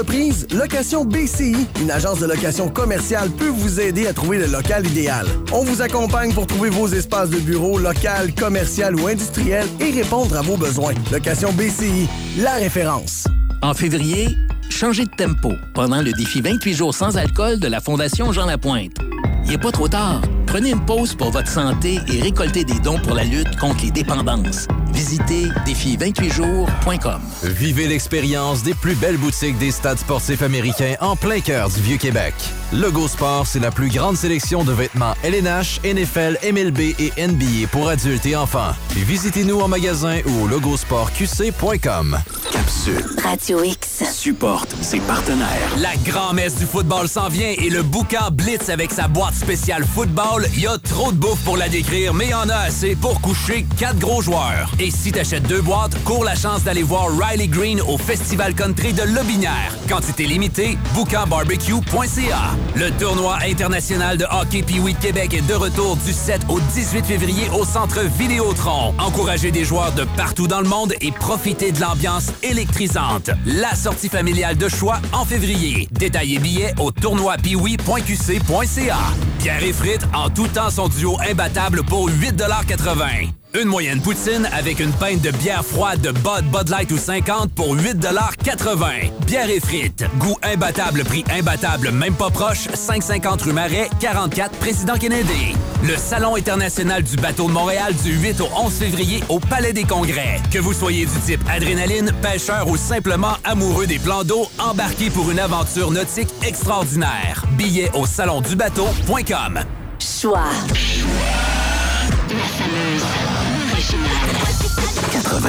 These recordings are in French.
Location BCI, une agence de location commerciale, peut vous aider à trouver le local idéal. On vous accompagne pour trouver vos espaces de bureau, local, commercial ou industriel et répondre à vos besoins. Location BCI, la référence. En février, changez de tempo pendant le défi 28 jours sans alcool de la Fondation Jean Lapointe. Il n'est pas trop tard. Prenez une pause pour votre santé et récoltez des dons pour la lutte contre les dépendances. Visitez défi28jours.com. Vivez l'expérience des plus belles boutiques des stades sportifs américains en plein cœur du Vieux-Québec. Logo Sport, c'est la plus grande sélection de vêtements LNH, NFL, MLB et NBA pour adultes et enfants. Visitez-nous en magasin ou au logosportqc.com. Capsule. Radio X. Supporte ses partenaires. La grand-messe du football s'en vient et le boucan Blitz avec sa boîte spéciale football, il y a trop de bouffe pour la décrire, mais il y en a assez pour coucher quatre gros joueurs. Et si t'achètes deux boîtes, cours la chance d'aller voir Riley Green au Festival Country de Lobinière. Quantité limitée, boucanbarbecue.ca. Le tournoi international de hockey pee de Québec est de retour du 7 au 18 février au centre Vidéotron. Encouragez des joueurs de partout dans le monde et profitez de l'ambiance électrisante. La sortie familiale de choix en février. Détaillez billets au tournoipiwi.qc.ca. Pierre et frites en tout temps son duo imbattable pour 8,80 une moyenne poutine avec une pinte de bière froide de Bud, Bud Light ou 50 pour 8,80 Bière et frites. Goût imbattable, prix imbattable, même pas proche. 550 rue Marais, 44 Président Kennedy. Le Salon international du bateau de Montréal du 8 au 11 février au Palais des Congrès. Que vous soyez du type adrénaline, pêcheur ou simplement amoureux des plans d'eau, embarquez pour une aventure nautique extraordinaire. Billets au salondubateau.com. Choix. La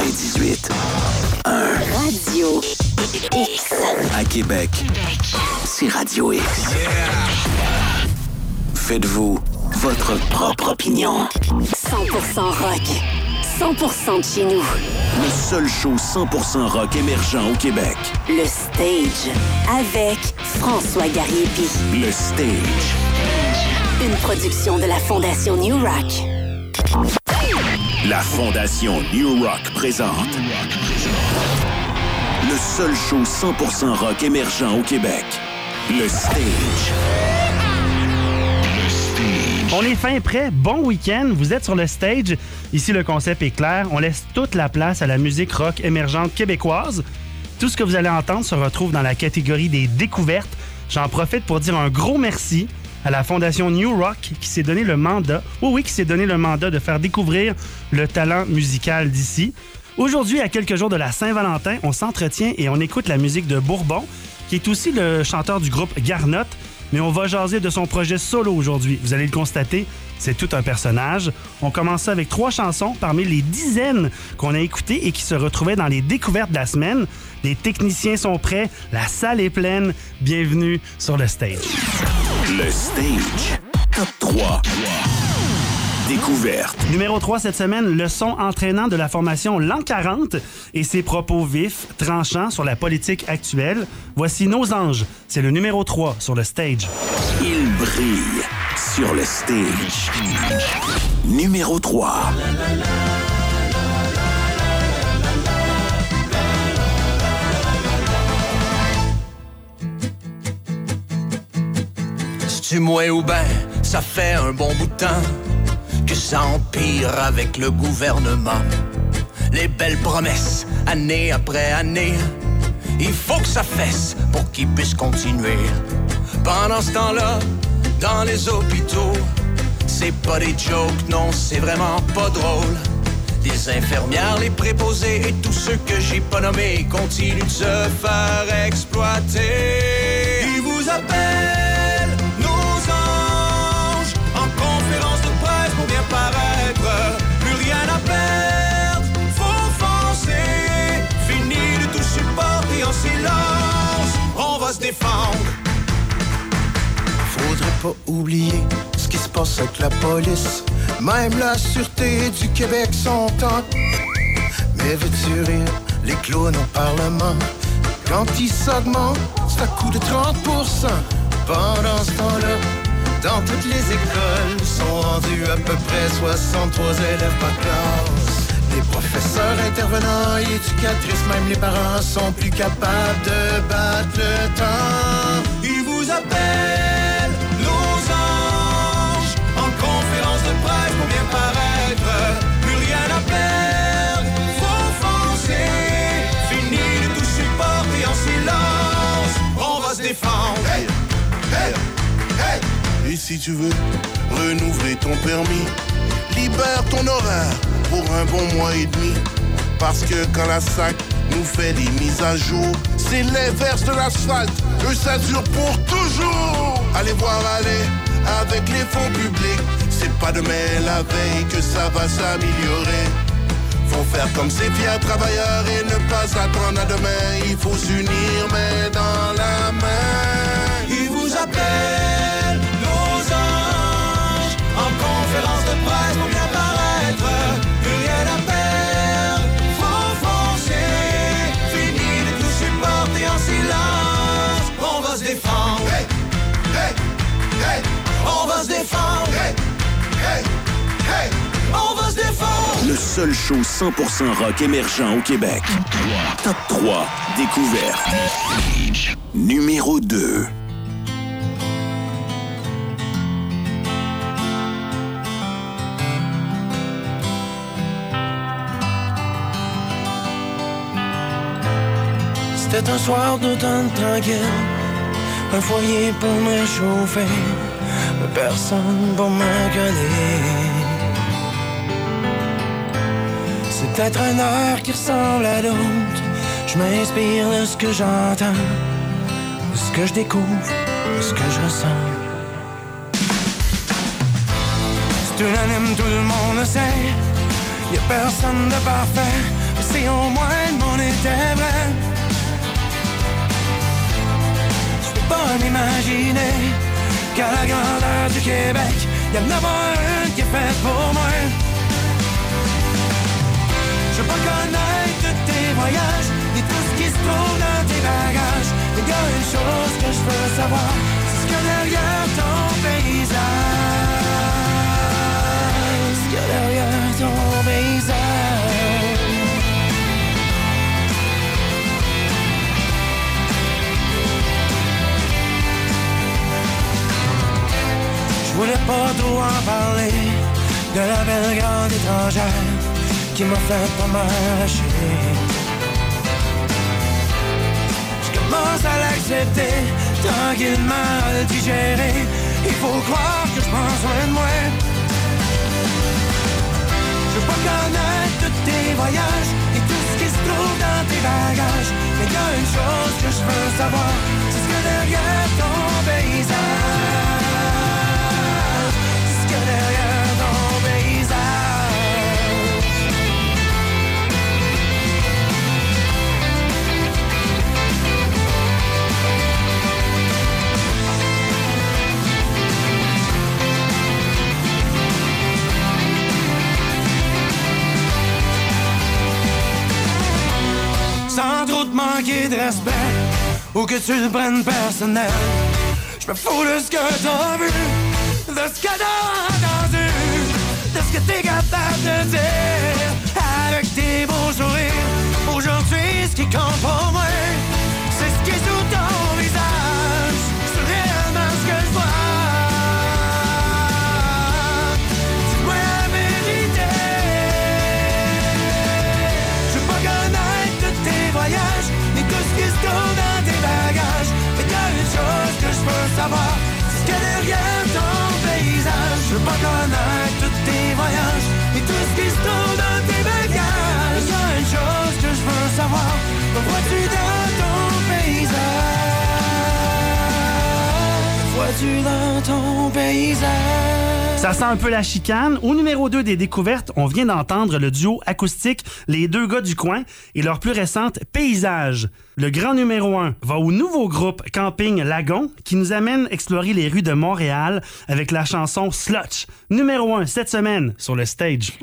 98. 1. Radio X. À Québec, c'est Radio X. Faites-vous votre propre opinion. 100% rock. 100% de chez nous. Le seul show 100% rock émergent au Québec. Le Stage. Avec François Gariepi. Le Stage. Une production de la Fondation New Rock. La Fondation New Rock présente le seul show 100% rock émergent au Québec. Le Stage. On est fin prêt. Bon week-end. Vous êtes sur le stage. Ici, le concept est clair. On laisse toute la place à la musique rock émergente québécoise. Tout ce que vous allez entendre se retrouve dans la catégorie des découvertes. J'en profite pour dire un gros merci à la Fondation New Rock qui s'est donné le mandat, oui oui, qui s'est donné le mandat de faire découvrir le talent musical d'ici. Aujourd'hui, à quelques jours de la Saint-Valentin, on s'entretient et on écoute la musique de Bourbon, qui est aussi le chanteur du groupe Garnotte, mais on va jaser de son projet solo aujourd'hui. Vous allez le constater, c'est tout un personnage. On commence avec trois chansons parmi les dizaines qu'on a écoutées et qui se retrouvaient dans les découvertes de la semaine. Les techniciens sont prêts, la salle est pleine. Bienvenue sur le stage. Le Stage. Top 3. Découverte. Numéro 3 cette semaine, le son entraînant de la formation L'An 40 et ses propos vifs, tranchants sur la politique actuelle. Voici Nos Anges. C'est le numéro 3 sur le stage. Il brille sur le stage. Numéro 3. C'est-tu moi ou ben, ça fait un bon bout de temps que ça empire avec le gouvernement. Les belles promesses, année après année, il faut que ça fesse pour qu'ils puissent continuer. Pendant ce temps-là, dans les hôpitaux, c'est pas des jokes, non, c'est vraiment pas drôle. Les infirmières, les préposés et tous ceux que j'ai pas nommés continuent de se faire exploiter. Ils vous appellent défendre. Faudrait pas oublier ce qui se passe avec la police. Même la sûreté du Québec sont en... Mais veux-tu rire, les clowns au Parlement, quand ils s'augmentent, c'est à coup de 30%. Pendant ce temps-là, dans toutes les écoles, sont rendus à peu près 63 élèves par classe. Des professeurs, intervenants et éducatrices, même les parents sont plus capables de battre le temps. Ils vous appellent nos anges en conférence de presse pour bien paraître. Plus rien à perdre, faut foncer. Fini de tout supporter en silence. On va se défendre. Hey, hey, hey. Et si tu veux renouveler ton permis, libère ton horaire pour un bon mois et demi. Parce que quand la SAC nous fait des mises à jour, c'est l'inverse de l'asphalte. Eux, ça dure pour toujours. Allez voir aller avec les fonds publics. C'est pas demain la veille que ça va s'améliorer. Faut faire comme ces fiers travailleurs et ne pas attendre à demain. Il faut s'unir main dans la main. Ils vous appellent nos anges en conférence de presse se défendre. Hey, hey, hey. On va se défendre. Le seul show 100% rock émergent au Québec. Top 3. Découverte. Numéro 2. C'était un soir d'automne tranquille, un foyer pour me chauffer, personne pour me. C'est peut-être un air qui ressemble à d'autres. Je m'inspire de ce que j'entends, de ce que je découvre, de ce que je ressens. C'est unanime, tout le monde le sait. Y a personne de parfait, mais si au moins le monde était vrai. Je peux pas m'imaginer qu'à la grandeur du Québec, y en a pas une qui est faite pour moi. Je veux pas connaître tous tes voyages, ni tout ce qui se trouve dans tes bagages. Mais y a une chose que je veux savoir, c'est ce que derrière ton paysage. Ce que derrière ton paysage. Je voulais pas trop en parler de la belle grande étrangère qui m'a fait pas m'arracher. Je commence à l'accepter, tranquillement à le digérer. Il faut croire que je prends soin de moi. Je veux pas connaître tous tes voyages et tout ce qui se trouve dans tes bagages. Mais y a une chose que je veux savoir, c'est ce que derrière ton paysage. Sans trop te manquer de respect ou que tu le prennes personnel. Je me fous de ce que t'as vu, de ce que t'as entendu, de ce que t'es capable de dire avec tes beaux sourires. Aujourd'hui, ce qui compte pour moi, savoir, ce que derrière ton paysage. Je veux pas connaître tous tes voyages, ni tout ce qui se trouve dans tes bagages. Y a une chose que je veux savoir, vois-tu dans ton paysage? Vois-tu dans ton paysage? Ça sent un peu la chicane. Au numéro 2 des découvertes, on vient d'entendre le duo acoustique Les Deux Gars du Coin et leur plus récente Paysage. Le grand numéro 1 va au nouveau groupe Camping Lagon qui nous amène explorer les rues de Montréal avec la chanson Slutch. Numéro 1 cette semaine sur le stage.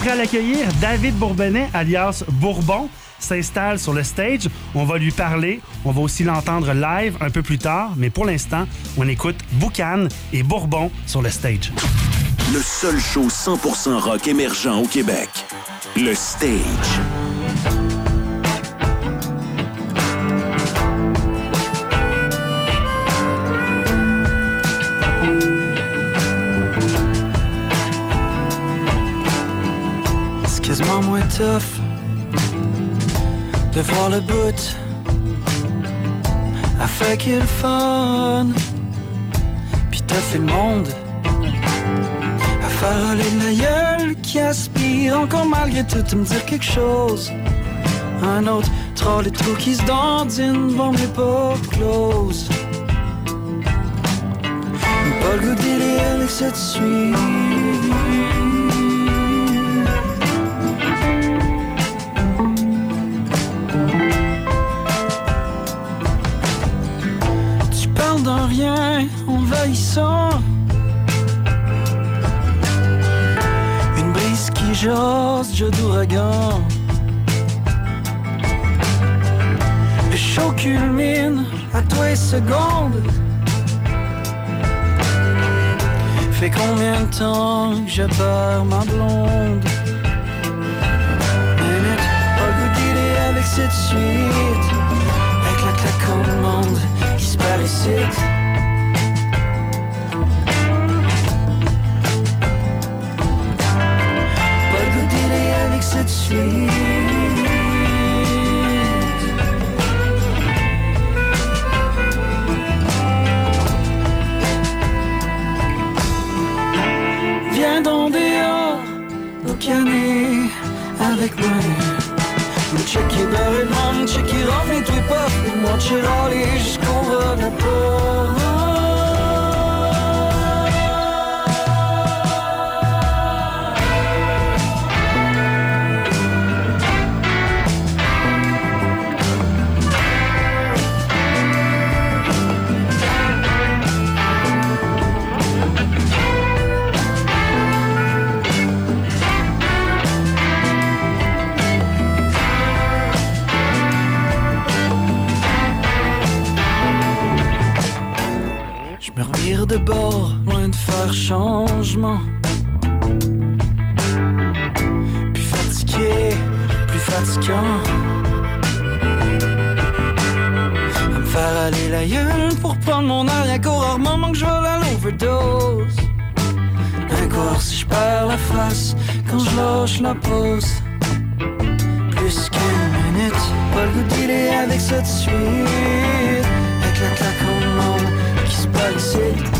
Prêt à l'accueillir? David Bourbonnais, alias Bourbon, s'installe sur le stage. On va lui parler. On va aussi l'entendre live un peu plus tard. Mais pour l'instant, on écoute Boucan et Bourbon sur le stage. Le seul show 100% rock émergent au Québec. Le stage. De voir le bout à fait qu'il fun. Puis t'as fait le monde à faire la gueule qui aspire encore malgré tout à me dire quelque chose. Un autre troll et trou qui se dandine, bon mais pas close. Pas le goût délire. Tu parles d'un rien envahissant. Une brise qui jase, jeu d'ouragan. Le show culmine à toi et seconde. Fait combien de temps que je perds ma blonde? Minute, avec cette suite. 26. Pas le goût avec cette suite. Viens dans dehors, boucaner avec moi. Mon check est barré, mon check est rempli, tu es pas. Fait, changement. Plus fatigué, plus fatigant. À me faire aller la gueule pour prendre mon air, y'a qu'au rare moment que je à l'overdose. Encore si je perds la face quand je lâche la pause. Plus qu'une minute, pas le goût d'y avec cette suite. Avec la claque au monde qui se bat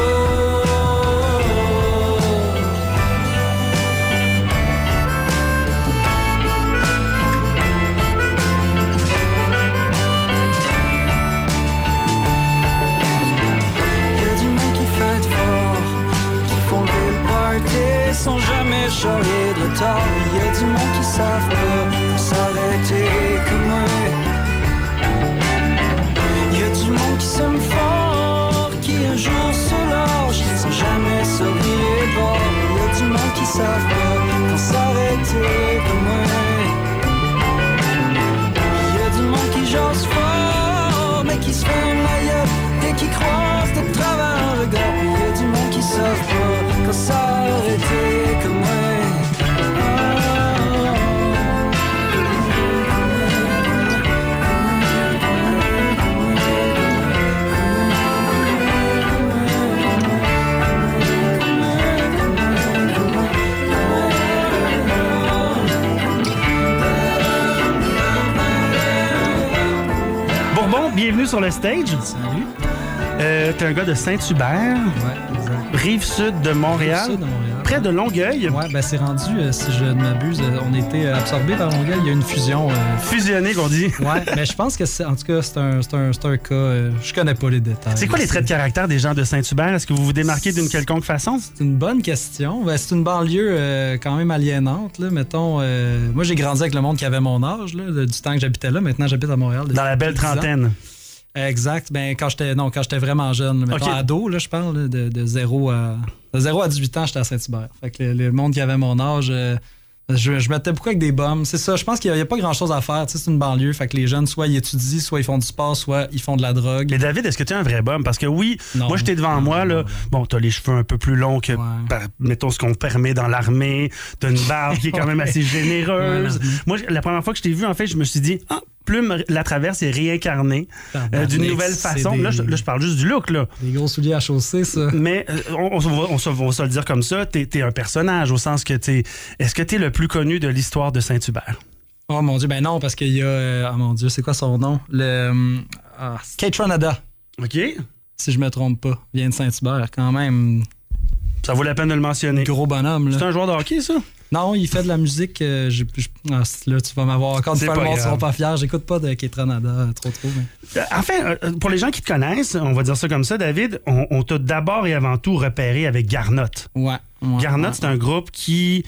de retard. Y'a du monde qui savent pas s'arrêter comme moi. Y'a du monde qui s'aime fort, qui un jour se lâche sans jamais virer bord. Y'a du monde qui savent pas s'arrêter comme moi. Y'a du monde qui jase fort, mais qui se fait maillot et qui croise de travers regard. Puis y'a du monde qui savent pas quand s'arrêter comme moi. Bienvenue sur le stage. Salut. Euh, T'es un gars de Saint-Hubert. Ouais, exact. rive sud de Montréal. Rive-sud de Montréal. Près de Longueuil. Ouais, ben c'est rendu, euh, si je ne m'abuse, euh, on été absorbé par Longueuil. Il y a une fusion. euh, Fusionné, qu'on dit. Ouais, mais je pense que c'est, en tout cas, c'est un, un, un cas. je connais pas les détails. C'est quoi les traits de caractère des gens de Saint-Hubert? Est-ce que vous vous démarquez d'une quelconque façon? C'est une bonne question. Ben, c'est une banlieue quand même aliénante. Là. Mettons, moi, j'ai grandi avec le monde qui avait mon âge, là, du temps que j'habitais là. Maintenant, j'habite à Montréal. Dans la belle 10 ans. Exact. Ben, quand j'étais non, quand j'étais vraiment jeune, mettons Ok. ado, là, je parle de, de 0 à de 0 à 18 ans, j'étais à Saint-Hubert. Fait que le, le monde qui avait mon âge, euh, je, je mettais beaucoup avec des bombes. C'est ça. Je pense qu'il n'y a, pas grand chose à faire. Tu sais, c'est une banlieue. Fait que les jeunes, soit ils étudient, soit ils font du sport, soit ils font de la drogue. Mais David, est-ce que tu es un vrai bum? Parce que oui, Non. moi, j'étais devant moi, là. Bon, t'as les cheveux un peu plus longs que, mettons, ce qu'on permet dans l'armée. T'as une barbe qui est quand même assez généreuse. Moi, la première fois que je t'ai vu, en fait, je me suis dit, ah, Plume la traverse est réincarnée euh, d'une nouvelle façon. des- Là, je, là, je parle juste du look, là. Des gros souliers à chausser, ça. Mais euh, on, on va, on se- on se le dire comme ça, t'es es un personnage au sens que t'es. Est-ce que t'es le plus connu de l'histoire de Saint-Hubert? Oh mon dieu, ben non, parce qu'il y a. euh, oh mon dieu, c'est quoi son nom? Le. ah, Kate Ranada. OK. Si je me trompe pas. Vient de Saint-Hubert, quand même. Ça vaut la peine de le mentionner. Gros bonhomme, là. C'est un joueur de hockey, ça? Non, il fait de la musique. euh, ah, là, tu vas m'avoir encore pas le monde sera pas fier. J'écoute pas de Kate Ranada euh, trop trop. mais- Euh, Enfin, pour les gens qui te connaissent, on va dire ça comme ça, David, on, on t'a d'abord et avant tout repéré avec Garnot. Ouais. ouais, Garnot, ouais. c'est un groupe qui.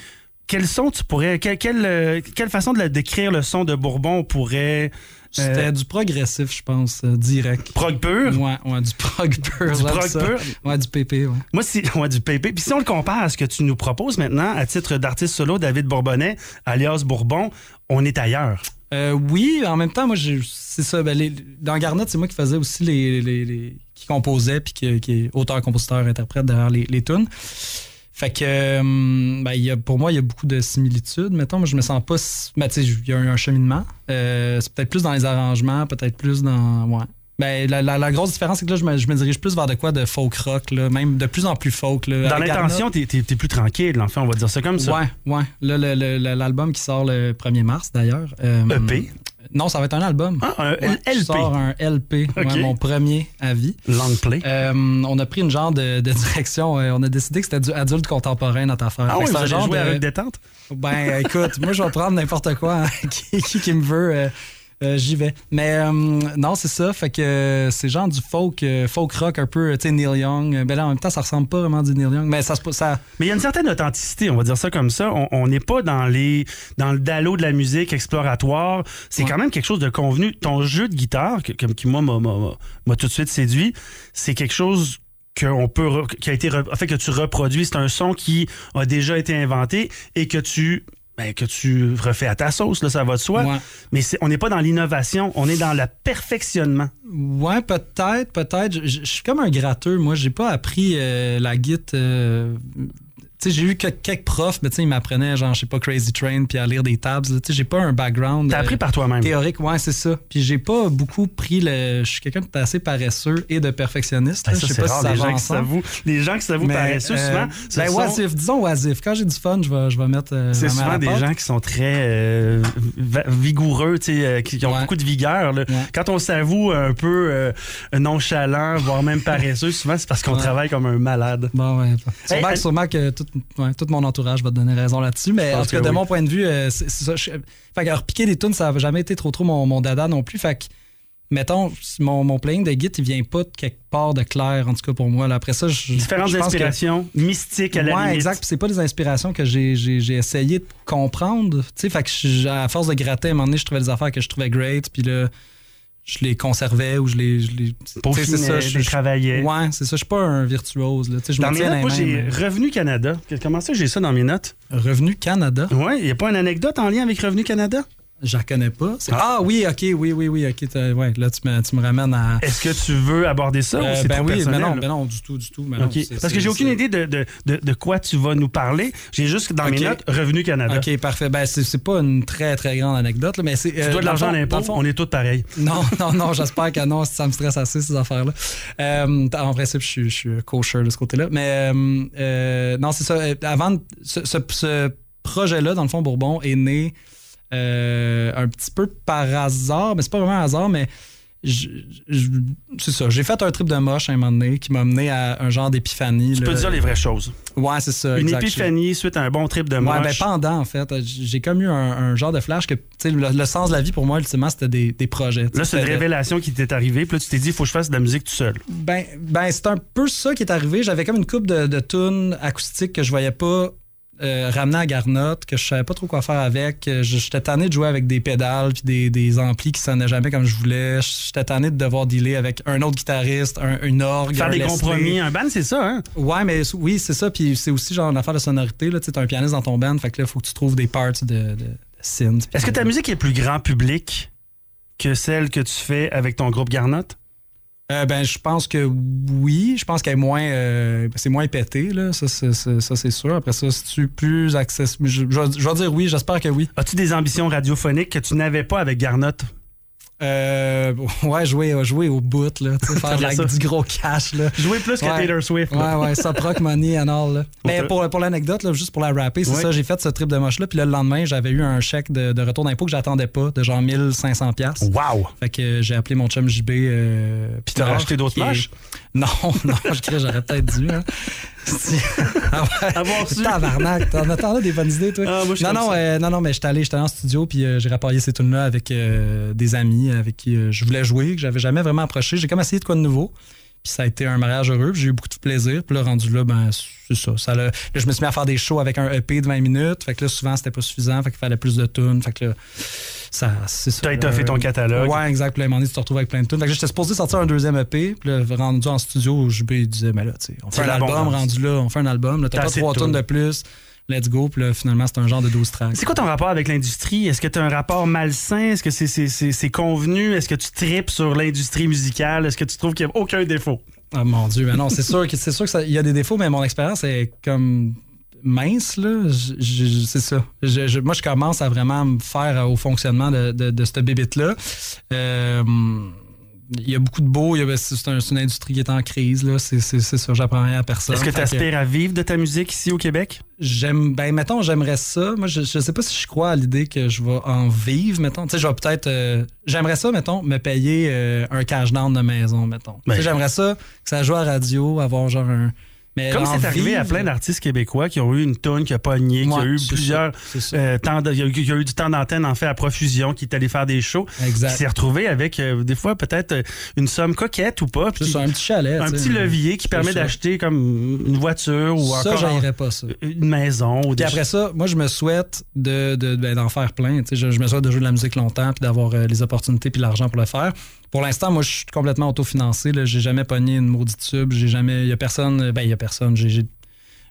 Quel son tu pourrais. quel- euh, quelle façon de décrire le son de Bourbon on pourrait. C'était euh, du progressif, je pense, euh, direct. Prog pur? Ouais, ouais, du prog pur. Du prog pur? Ouais, du PP, ouais. Moi, si, ouais, du PP. Puis si on le compare à ce que tu nous proposes maintenant, à titre d'artiste solo, David Bourbonnais, alias Bourbon, on est ailleurs. Euh, oui, en même temps, moi, c'est ça. ben, les- dans Garnot, c'est moi qui faisais aussi les. les- les- qui composait, puis qui, qui est auteur, compositeur, interprète derrière les, les tunes. Fait que, euh, ben, y a, pour moi, il y a beaucoup de similitudes. Mettons, moi, je me sens pas. si- Ben, tu sais, il y a un, un cheminement. Euh, c'est peut-être plus dans les arrangements, peut-être plus dans. Ouais. Ben, la, la- la grosse différence, c'est que là, je me, je me dirige plus vers de quoi de folk rock, là, même de plus en plus folk. Là. Dans l'intention, t'es es, plus tranquille, enfin, on va dire ça comme ça. Ouais, ouais. Là, le- le- le- l'album qui sort le 1er mars, d'ailleurs. euh, EP? Non, ça va être un album. Ah, un Ouais, LP. Je sors un LP, ouais, mon premier à vie. Long play. Euh, on a pris une genre de, de direction. euh, on a décidé que c'était du adulte contemporain, notre affaire. Ah oui, vous genre jouer de- avec détente? Ben, écoute, moi, je vais prendre n'importe quoi. hein, qui, qui, qui me veut, euh, euh, j'y vais. Mais euh, non, c'est ça. Fait que euh, c'est genre du folk, folk rock un peu, tu sais, Neil Young. Euh, Ben là, en même temps, ça ressemble pas vraiment à du Neil Young. Mais ça, se- ça, Mais il y a une certaine authenticité, on va dire ça comme ça. On- On n'est pas dans les dans le dallo de la musique exploratoire. C'est quand même quelque chose de convenu. Ton jeu de guitare, que- comme qui moi m'a- tout de suite séduit, c'est quelque chose qu'on peut re- qui a été fait que tu reproduis. C'est un son qui a déjà été inventé et que tu ben, que tu refais à ta sauce, là, ça va de soi. Ouais. Mais on n'est pas dans l'innovation, on est dans le perfectionnement. Ouais, peut-être, peut-être. Je, suis comme un gratteux. Moi, j'ai pas appris euh, la guitare. euh, sais, j'ai eu que- quelques profs, mais tu sais, ils m'apprenaient, genre, je sais pas, Crazy Train, puis à lire des tabs. Tu sais, j'ai pas un background. T'as euh, appris par toi-même. Théorique, ouais, c'est ça. Puis j'ai pas beaucoup pris le. Je suis quelqu'un d'assez paresseux et de perfectionniste. Ben, je sais pas rare, si ça les gens qui s'avouent- les gens qui s'avouent paresseux, euh, souvent, Ben, sont- oisif, disons oisif. Quand j'ai du fun, je vais, je vais mettre. euh, C'est souvent des gens qui sont très euh, vigoureux, tu sais, euh, qui, ont Ouais. beaucoup de vigueur. là. Quand on s'avoue un peu euh, nonchalant, voire même paresseux, souvent c'est parce qu'on Ouais. travaille comme un malade. Bon, ouais. Sûrement, Hey, que- sûrement que tout, ouais, tout mon entourage va te donner raison là-dessus. Mais en tout cas, de oui. mon point de vue, euh, c'est ça. je- fait que repiquer des tunes, ça n'a jamais été trop trop mon, mon dada non plus. Fait que, mettons, mon, mon playing de git, il vient pas de quelque part de clair, en tout cas pour moi. Là. Après ça, je. Différentes je pense que- inspirations, mystiques à la ouais, limite. exact. Puis c'est pas des inspirations que j'ai, j'ai, j'ai essayé de comprendre. Tu sais, fait que je- à force de gratter, à un moment donné, je trouvais des affaires que je trouvais great. Puis là, je les conservais ou je les. Je les c'est ça, je- les travaillais. Ouais, c'est ça. Je suis pas un virtuose. Là. Je Dans me mes notes, moi, j'ai Revenu Canada. Comment ça, j'ai ça dans mes notes? Revenu Canada? Oui, il n'y a pas une anecdote en lien avec Revenu Canada? Je la connais pas. C'est- Ah. oui, ok, oui, oui, oui, ok. Ouais, là, tu me, tu me ramènes à. Est-ce que tu veux aborder ça ou Euh, c'est ben trop oui, personnel? mais non, là? ben non, du tout, du tout. mais non, Parce que j'ai aucune c'est- idée de, de, de, de quoi tu vas nous parler. J'ai juste dans mes OK. notes Revenu Canada. Ok, parfait. Ben, c'est c'est pas une très, très grande anecdote, là, mais c'est. Tu euh, dois de le l'argent à l'impôt, on est tous pareils. Non, non, non, j'espère que non, ça me stresse assez, ces affaires-là. Euh, en principe, je suis, je suis kosher de ce côté-là. Mais euh, euh, non, c'est ça. Euh, Avant, ce- ce projet-là, dans le fond, Bourbon, est né euh, un petit peu par hasard, mais c'est pas vraiment un hasard, mais c'est ça. J'ai fait un trip de moche à un moment donné qui m'a mené à un genre d'épiphanie. Tu peux dire les vraies choses. Ouais, c'est ça. Une exact. épiphanie suite à un bon trip de Ouais, moche. ben pendant, en fait. J'ai comme eu un, un genre de flash que, tu sais, le, le sens de la vie pour moi, ultimement, c'était des, des projets. Là, c'est une révélation qui t'est arrivée. Puis là, tu t'es dit, il faut que je fasse de la musique tout seul. Ben, ben c'est un peu ça qui est arrivé. J'avais comme une coupe de, de tunes acoustiques que je voyais pas euh, ramener à Garnotte, que je savais pas trop quoi faire avec. Euh, je- J'étais tanné de jouer avec des pédales puis des, des amplis qui sonnaient jamais comme je voulais. J'étais tanné de devoir dealer avec un autre guitariste, un, une orgue, Faire un des compromis. Un band, c'est ça, hein? Ouais, mais oui, c'est ça. Puis c'est aussi genre une affaire de sonorité. Tu as un pianiste dans ton band, fait que là, il faut que tu trouves des parts de, de, de synth. Est-ce que ta musique est plus grand public que celle que tu fais avec ton groupe Garnotte? Euh, ben, je pense que oui. Je pense qu'elle est moins. euh, c'est moins pété, là. Ça, c'est, sûr. Après ça, si tu plus accessible? Je, je vais- je vais dire oui, j'espère que oui. As-tu des ambitions radiophoniques que tu n'avais pas avec Garnotte? Euh, ouais, jouer, jouer au bout, là. tu sais, Faire du gros cash, là. Jouer plus que Ouais. Taylor Swift. là. Ouais, ouais, ça proc money and all. Là. Mais pour, pour l'anecdote, juste pour la rapper, c'est Ouais. ça, j'ai fait ce trip de moche-là. Puis là, le lendemain, j'avais eu un chèque de, de retour d'impôt que j'attendais pas, de genre 1500$. piastres. Wow! Fait que euh, j'ai appelé mon chum JB. Euh, Puis t'as racheté d'autres moches? Non, non, je j'aurais peut-être dû. Hein. Ah ouais. Avoir su. Tabarnak, t'en attends là des bonnes idées, toi. Ah, moi, non, non, euh, non, non, mais j'étais allé, j'étais en studio, puis euh, j'ai rapporté ces tunes-là avec euh, des amis avec qui je voulais jouer, que j'avais jamais vraiment approché. J'ai comme essayé de quoi de nouveau. Puis ça a été un mariage heureux, puis j'ai eu beaucoup de plaisir. Puis là, rendu là, ben, c'est ça. ça là, je me suis mis à faire des shows avec un EP de 20 minutes. Fait que là, souvent, c'était pas suffisant. Fait qu'il fallait plus de tunes. Fait que là, ça, ça. T'as étoffé ton catalogue. Ouais, exact. Puis là, à un moment donné, tu te retrouves avec plein de tunes. Fait que j'étais supposé sortir un deuxième EP. Puis là, rendu en studio, JB disait, mais là, tu sais, on fait un album rendu là, on fait un album. Là, t'as pas trois tunes de plus. Let's go. Puis là, finalement, c'est un genre de 12 tracks. C'est quoi ton rapport avec l'industrie? Est-ce que tu as un rapport malsain? Est-ce que c'est convenu? Est-ce que tu tripes sur l'industrie musicale? Est-ce que tu trouves qu'il n'y a aucun défaut? Ah mon Dieu, mais non, c'est sûr que c'est sûr que ça- il y a des défauts, mais mon expérience est comme mince là. C'est ça. Je- je- moi, je commence à vraiment me faire au fonctionnement de, de, de cette bébite là. il y a beaucoup de beau. a- C'est un- c'est une industrie qui est en crise là. C'est ça. J'apprends rien à personne. Est-ce que tu aspires à vivre de ta musique ici au Québec? J'aime, ben, mettons, j'aimerais ça. Moi, je, je sais pas si je crois à l'idée que je vais en vivre, mettons. Tu sais, je vais peut-être. euh, j'aimerais ça, mettons, me payer euh, un cash down de maison, mettons. Ben. Tu sais, j'aimerais ça que ça joue à la radio, avoir genre un. Mais Comme c'est arrivé à plein d'artistes québécois qui ont eu une tonne qui a pogné, qui a eu plusieurs euh, temps de- y a eu- du temps d'antenne en fait à profusion, qui est allé faire des shows, Exact. qui s'est retrouvé avec euh, des fois peut-être euh, une somme coquette ou pas, puis qui- un petit chalet. un petit levier qui permet d'acheter comme une voiture ou Ça, encore pas ça. une maison. Ou Puis des après ça, moi, je me souhaite de, de- ben, d'en faire plein. Tu sais, Je, je me souhaite de jouer de la musique longtemps puis d'avoir euh, les opportunités puis l'argent pour le faire. Pour l'instant, moi, je suis complètement autofinancé. J'ai jamais pogné une maudite tube. J'ai jamais. Il y a personne. Ben, il y a personne. J'ai,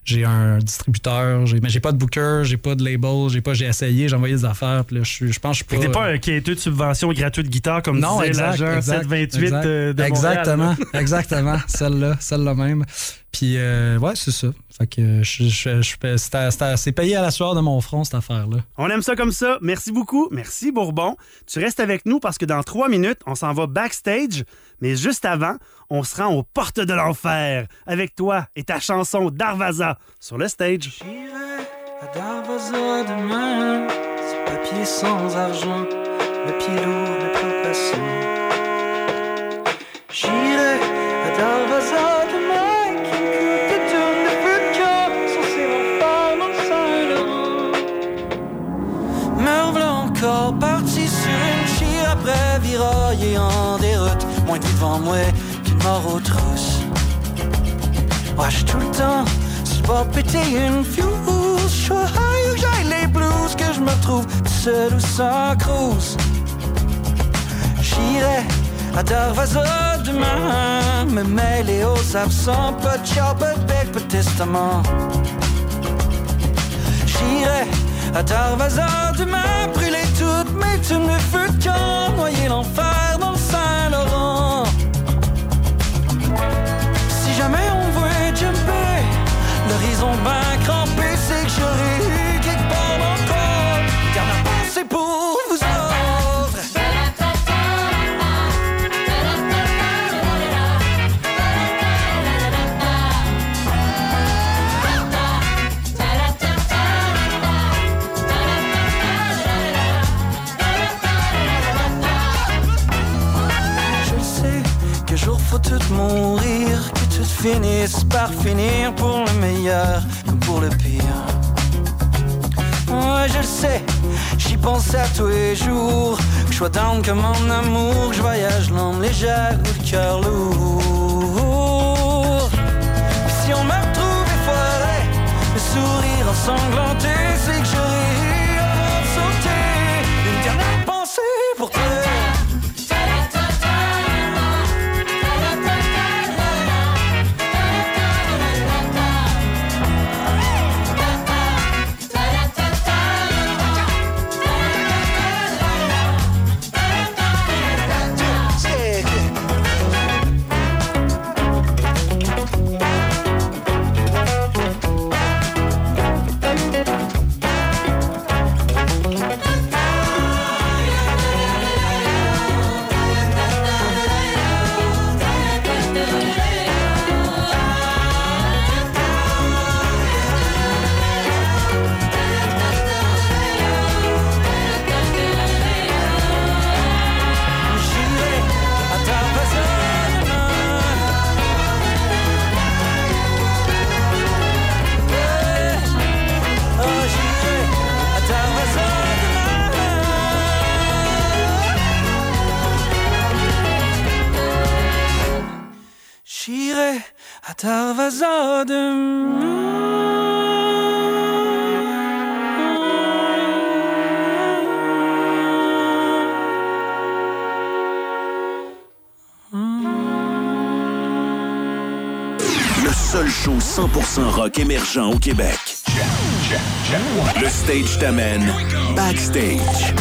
j'ai, un distributeur. J'ai, mais j'ai pas de booker. J'ai pas de label. J'ai pas. J'ai essayé. J'ai envoyé des affaires. Puis là, je, suis- je pense que je suis pas. t'es pas un quêteux de subvention gratuite de guitare comme non, disait l'agent exact, 728 exact. de, de Exactement, exactement. Celle-là, celle-là même. Puis, euh, ouais, c'est ça. Fait que je, je, je c'était- c'est payé à la sueur de mon front, cette affaire-là. On aime ça comme ça. Merci beaucoup. Merci Bourbon. Tu restes avec nous parce que dans trois minutes, on s'en va backstage. Mais juste avant, on se rend aux portes de l'enfer avec toi et ta chanson Darvaza sur le stage. Vie devant moi qu'une mort aux trousses. J'suis tout le temps le bord de péter une fuse. J'suis high j'aille les blues que je me retrouve seul ou sans cruise. J'irai à Darvaza demain, me mêler aux absents, pas de char, pas de bec, pas de testament. J'irai à Darvaza demain, brûler toutes mes tunes de feu de camp, noyer l'enfer dans le Saint-Laurent. Que tout finisse par finir pour le meilleur comme pour le pire. Ouais, je le sais, j'y pense à tous les jours. Que je sois down comme mon amour, que je voyage l'âme légère ou le cœur lourd. Si on me retrouve foiré, le sourire ensanglanté, c'est que show 100% rock émergent au Québec. Le stage t'amène backstage.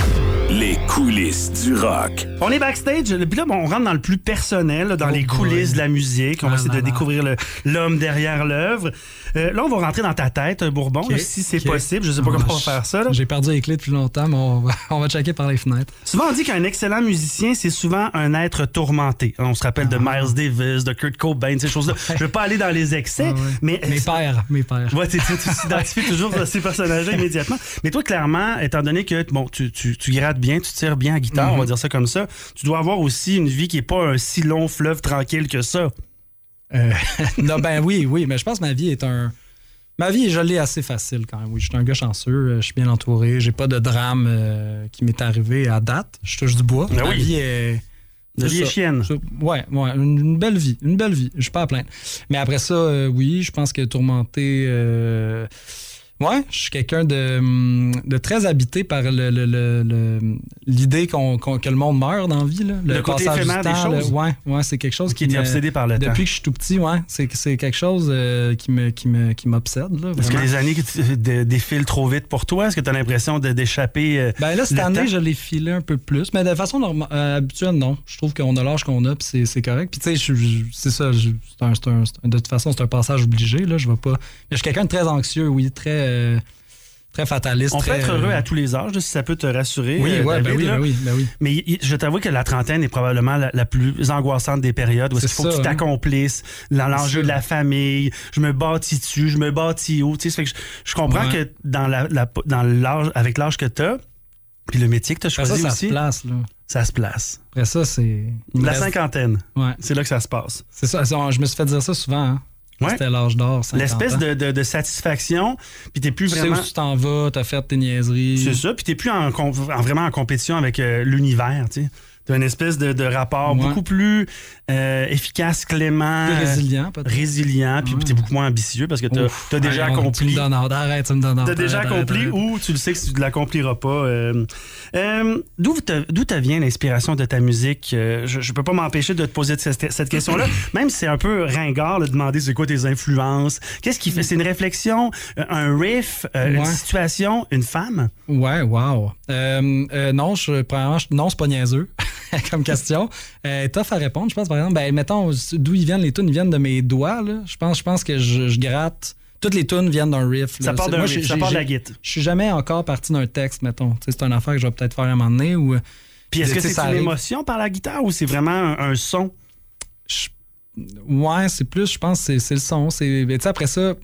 Les coulisses du rock. On est backstage, puis là, bon, on rentre dans le plus personnel, là, dans les coulisses de la musique. On va essayer de découvrir l'homme derrière l'œuvre. Euh, là, on va rentrer dans ta tête, Bourbon, là, si c'est possible. Je sais pas comment on va faire ça. J'ai perdu les clés depuis longtemps, mais on va, on va checker par les fenêtres. Souvent, on dit qu'un excellent musicien, c'est souvent un être tourmenté. On se rappelle de Ah. Miles Davis, de Kurt Cobain, ces choses-là. Je veux pas aller dans les excès, mais... Mes pères, mes pères. Ouais, tu t'identifies toujours à ces personnages-là immédiatement. Mais toi, clairement, étant donné que bon, tu, tu, tu grattes bien, tu tires bien à guitare, Mhm. on va dire ça comme ça, tu dois avoir aussi une vie qui est pas un si long fleuve tranquille que ça. Euh, non, ben oui, oui, mais je pense que ma vie est un. Ma vie, je l'ai assez facile quand même. Oui, je suis un gars chanceux, euh, je suis bien entouré, j'ai pas de drame euh, qui m'est arrivé à date. Je touche du bois. Ben Ma oui. vie est. La vie est chienne. Ouais, ouais, une, une belle vie, une belle vie. Je suis pas à plaindre. Mais après ça, euh, oui, je pense que tourmenté. Ouais, je suis quelqu'un de, hum, de très habité par le- le- le- le- l'idée qu'on, que le monde meurt dans la vie. Là. Le côté passage du éphémère des temps, là. choses. ouais, ouais, c'est quelque chose Qui me- obsédé par le temps. Depuis que je suis tout petit, ouais, c'est, quelque chose euh, qui, me, qui, me, qui m'obsède. Est-ce que les années défilent trop vite pour toi? Est-ce que tu as l'impression d'échapper euh, Ben là, cette année, temps? je l'ai filé un peu plus. Mais de façon euh, habituelle, non. Je trouve qu'on a l'âge qu'on a, puis c'est, correct. Puis tu sais, c'est ça. je- un- de toute façon, c'est un passage obligé. Là, je vais pas. Mais je suis quelqu'un de très anxieux, oui, très, euh, très fataliste. On peut très, être heureux euh, à tous les âges, si ça peut te rassurer. Oui, euh, ben oui, ben oui, ben oui. Mais il- je t'avoue que la trentaine est probablement la, la plus angoissante des périodes où qu'il faut que ça, tu hein. t'accomplisses dans l'enjeu ça. de la famille. Je me bâtis dessus, je me bâtis où. Tu sais, ça fait que je, je comprends Ouais. que dans la, la- dans l'âge, avec l'âge que tu as, puis le métier que tu as ça, choisi ça aussi, se place. Là. ça se place. Après ça, c'est. il La reste- cinquantaine, Ouais. c'est là que ça se passe. C'est ça. Je me suis fait dire ça souvent. Hein. Ouais. C'était l'âge d'or. 50 L'espèce de, de- de satisfaction, puis t'es plus Tu sais vraiment... où tu t'en vas, t'as fait tes niaiseries. C'est ça, puis t'es plus en- vraiment en compétition avec euh, l'univers, tu sais. T'as une espèce de, de rapport Ouais. beaucoup plus euh, efficace, clément, Plus résilient, peut-être. résilient, puis t'es beaucoup moins ambitieux parce que t'as as déjà arrête, Tu accompli. me donnes ordre. Arrête, tu me donnes ordre. T'as déjà Arrête, accompli arrête, ou tu le sais que tu ne l'accompliras pas. euh. Euh, D'où te, vient l'inspiration de ta musique? Euh, je, je peux pas m'empêcher de te poser cette, cette question-là. Même si c'est un peu ringard de demander c'est quoi tes influences. Qu'est-ce qui fait? C'est une réflexion, un riff, une Ouais. situation, une femme? Ouais, wow. Euh, euh, non, je, premièrement, je- non, c'est pas niaiseux comme question. Euh, tough à répondre, je pense, par exemple, ben, mettons, d'où ils viennent les tunes, ils viennent de mes doigts, là. Je pense, je pense que je, je gratte. Toutes les tunes viennent d'un riff. là. Ça part d'un moi, riff, ça part de la guitare. Je suis jamais encore parti d'un texte, mettons. C'est une affaire que je vais peut-être faire à un moment donné. Ou, Puis est-ce que c'est une arrive. émotion par la guitare ou c'est vraiment un, un son? Ouais, c'est plus, je pense, c'est c'est le son. Après ça,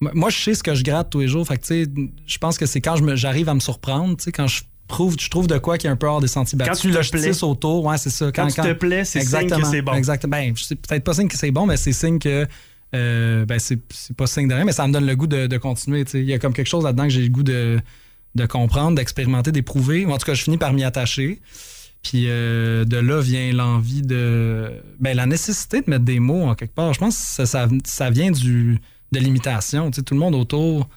moi, je sais ce que je gratte tous les jours. Fait que, tu sais, je pense que c'est quand j'arrive à me surprendre, tu sais, quand je trouve, je trouve de quoi qui est un peu hors des sentiers battus. Quand tu je plais. autour, ouais, c'est ça. Quand tu te plais, c'est signe que c'est bon. Exactement. Ben, sais peut-être pas signe que c'est bon, mais c'est signe que. euh, ben, c'est c'est pas signe de rien, mais ça me donne le goût de, de continuer. tu sais. Il y a comme quelque chose là-dedans que j'ai le goût de, de comprendre, d'expérimenter, d'éprouver. Ou En tout cas, je finis par m'y attacher. Puis euh, de là vient l'envie de. Ben, la nécessité de mettre des mots en quelque part. Je pense que ça, ça, ça vient du, de l'imitation. Tu sais, tout le monde autour.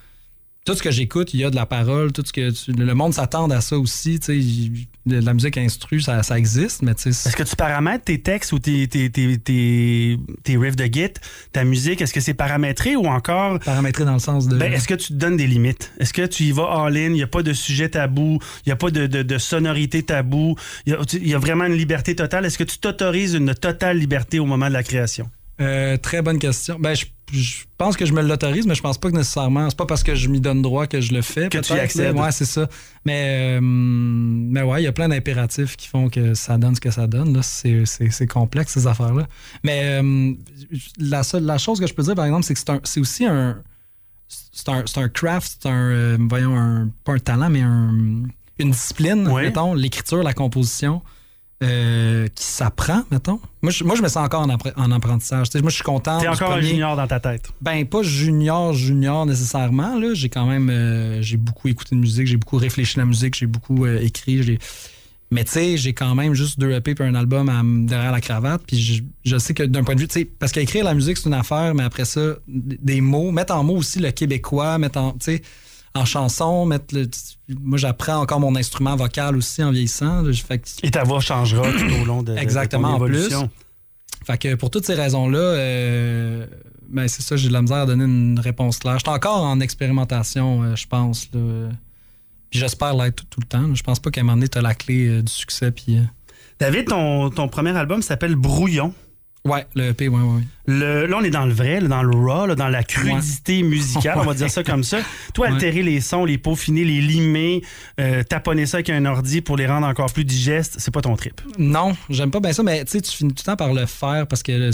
Tout ce que j'écoute, il y a de la parole. Tout ce que tu- le monde s'attend à ça aussi. Tu sais, il- de la musique instru, ça, ça existe, mais tu sais. Est-ce que tu paramètres tes textes ou tes, tes, tes, tes, tes riffs de git, ta musique, est-ce que c'est paramétré ou encore. Paramétré dans le sens de. Ben, est-ce que tu te donnes des limites? Est-ce que tu y vas all-in? Il n'y a pas de sujet tabou, il n'y a pas de, de, de sonorité tabou, il y, a, tu- il y a vraiment une liberté totale. Est-ce que tu t'autorises une totale liberté au moment de la création? Euh, très bonne question. Ben, je, je pense que je me l'autorise, mais je pense pas que nécessairement. C'est pas parce que je m'y donne droit que je le fais. Que tu y accèdes. Ouais, c'est ça. Mais, euh, mais ouais, il y a plein d'impératifs qui font que ça donne ce que ça donne. C'est, complexe, ces affaires-là. Mais euh, la, seule, la chose que je peux dire, par exemple, c'est que c'est, aussi un. C'est un, c'est un craft, c'est un. euh, voyons, un, pas un talent, mais un, une discipline, Ouais. mettons, l'écriture, la composition. Euh, qui s'apprend, mettons. Moi je, moi, je me sens encore en, apprentissage. Moi, je suis content. T'es encore un junior dans ta tête. Ben, pas junior, junior nécessairement. Là. J'ai quand même euh, j'ai beaucoup écouté de musique, j'ai beaucoup réfléchi à la musique, j'ai beaucoup euh, écrit. j'ai- Mais tu sais, j'ai quand même juste deux EP et un album à derrière la cravate. Puis je, je sais que d'un point de vue, tu sais, parce qu'écrire la musique, c'est une affaire, mais après ça, des mots, mettre en mots aussi le québécois, mettre en, tu sais, en chanson, mettre le. Moi, j'apprends encore mon instrument vocal aussi en vieillissant. là. Fait que- Et ta voix changera tout au long de, de Exactement, ton en plus. évolution. Fait que pour toutes ces raisons-là, euh, ben c'est ça, j'ai de la misère à donner une réponse claire. Je suis encore en expérimentation, euh, je pense. Là. Puis j'espère l'être tout, tout le temps. Je pense pas qu'à un moment donné, tu as la clé euh, du succès. Puis, David, ton, ton premier album s'appelle Brouillon. Ouais, le EP, ouais, ouais. Le, là, on est dans le vrai, là, dans le raw, là, dans la crudité musicale, on va dire ça comme ça. Toi, Ouais. altérer les sons, les peaufiner, les limer, euh, taponner ça avec un ordi pour les rendre encore plus digestes, c'est pas ton trip. Non, j'aime pas bien ça, mais tu sais, tu finis tout le temps par le faire parce que